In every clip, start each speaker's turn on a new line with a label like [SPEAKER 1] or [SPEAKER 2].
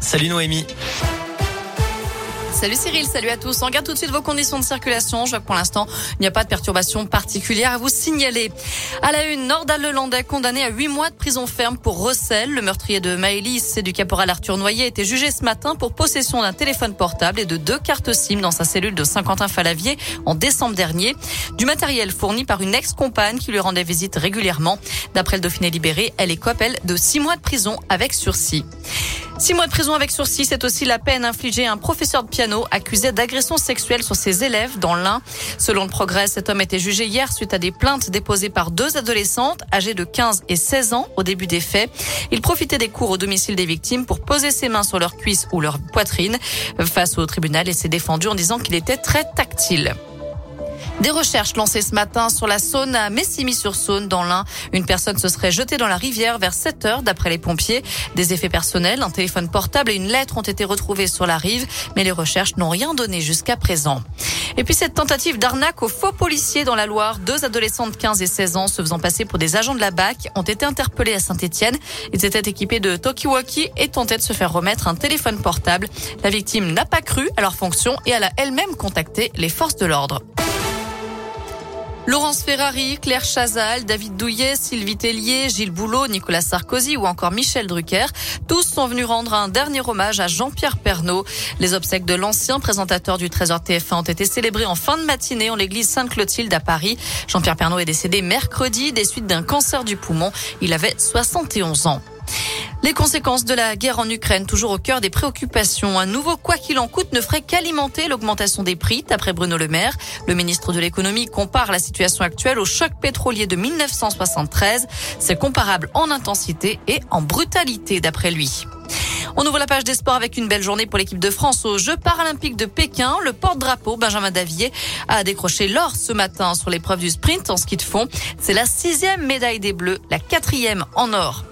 [SPEAKER 1] Salut Noémie.
[SPEAKER 2] Salut Cyril, salut à tous. On regarde tout de suite vos conditions de circulation. Je vois que pour l'instant, il n'y a pas de perturbation particulière à vous signaler. À la une, Nordal Lelandais condamné à 8 mois de prison ferme pour recel. Le meurtrier de Maëlys et du caporal Arthur Noyer a été jugé ce matin pour possession d'un téléphone portable et de deux cartes SIM dans sa cellule de Saint-Quentin-Falavier en décembre dernier. Du matériel fourni par une ex-compagne qui lui rendait visite régulièrement. D'après le Dauphiné libéré, elle est elle, de 6 mois de prison avec sursis. Six mois de prison avec sursis, c'est aussi la peine infligée à un professeur de piano accusé d'agression sexuelle sur ses élèves dans l'Ain. Selon le progrès, cet homme été jugé hier suite à des plaintes déposées par deux adolescentes âgées de 15 et 16 ans au début des faits. Il profitait des cours au domicile des victimes pour poser ses mains sur leurs cuisses ou leur poitrine. Face au tribunal, il s'est défendu en disant qu'il était très tactile. Des recherches lancées ce matin sur la Saône à Messimy-sur-Saône dans l'Ain. Une personne se serait jetée dans la rivière vers 7 heures d'après les pompiers. Des effets personnels, un téléphone portable et une lettre ont été retrouvés sur la rive, mais les recherches n'ont rien donné jusqu'à présent. Et puis cette tentative d'arnaque aux faux policiers dans la Loire, deux adolescents de 15 et 16 ans se faisant passer pour des agents de la BAC ont été interpellés à Saint-Etienne. Ils étaient équipés de Tokiwoki et tentaient de se faire remettre un téléphone portable. La victime n'a pas cru à leur fonction et elle a elle-même contacté les forces de l'ordre. Laurence Ferrari, Claire Chazal, David Douillet, Sylvie Tellier, Gilles Boulot, Nicolas Sarkozy ou encore Michel Drucker, tous sont venus rendre un dernier hommage à Jean-Pierre Pernaud. Les obsèques de l'ancien présentateur du Trésor TF1 ont été célébrées en fin de matinée en l'église Sainte-Clotilde à Paris. Jean-Pierre Pernaud est décédé mercredi des suites d'un cancer du poumon. Il avait 71 ans. Les conséquences de la guerre en Ukraine, toujours au cœur des préoccupations. Un nouveau quoi qu'il en coûte ne ferait qu'alimenter l'augmentation des prix, d'après Bruno Le Maire. Le ministre de l'économie compare la situation actuelle au choc pétrolier de 1973. C'est comparable en intensité et en brutalité, d'après lui. On ouvre la page des sports avec une belle journée pour l'équipe de France aux Jeux paralympiques de Pékin. Le porte-drapeau Benjamin Davier a décroché l'or ce matin sur l'épreuve du sprint en ski de fond. C'est la sixième médaille des Bleus, la quatrième en or.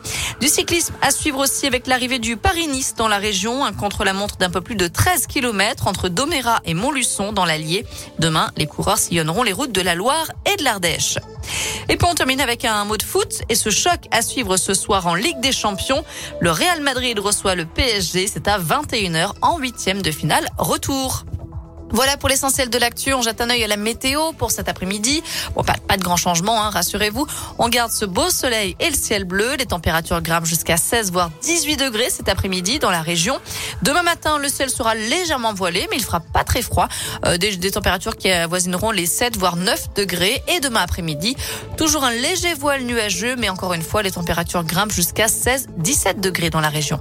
[SPEAKER 2] Du cyclisme à suivre aussi avec l'arrivée du Paris-Nice dans la région, un contre-la-montre d'un peu plus de 13 km entre Domérat et Montluçon dans l'Allier. Demain, les coureurs sillonneront les routes de la Loire et de l'Ardèche. Et puis on termine avec un mot de foot et ce choc à suivre ce soir en Ligue des Champions. Le Real Madrid reçoit le PSG, c'est à 21h en huitième de finale retour. Voilà pour l'essentiel de l'actu. On jette un œil à la météo pour cet après-midi. Bon, pas, de grand changement, hein, rassurez-vous. On garde ce beau soleil et le ciel bleu. Les températures grimpent jusqu'à 16 voire 18 degrés cet après-midi dans la région. Demain matin, le ciel sera légèrement voilé, mais il fera pas très froid. Euh, des, des, températures qui avoisineront les 7 voire 9 degrés. Et demain après-midi, toujours un léger voile nuageux, mais encore une fois, les températures grimpent jusqu'à 16-17 degrés dans la région.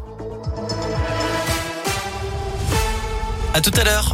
[SPEAKER 1] À tout à l'heure.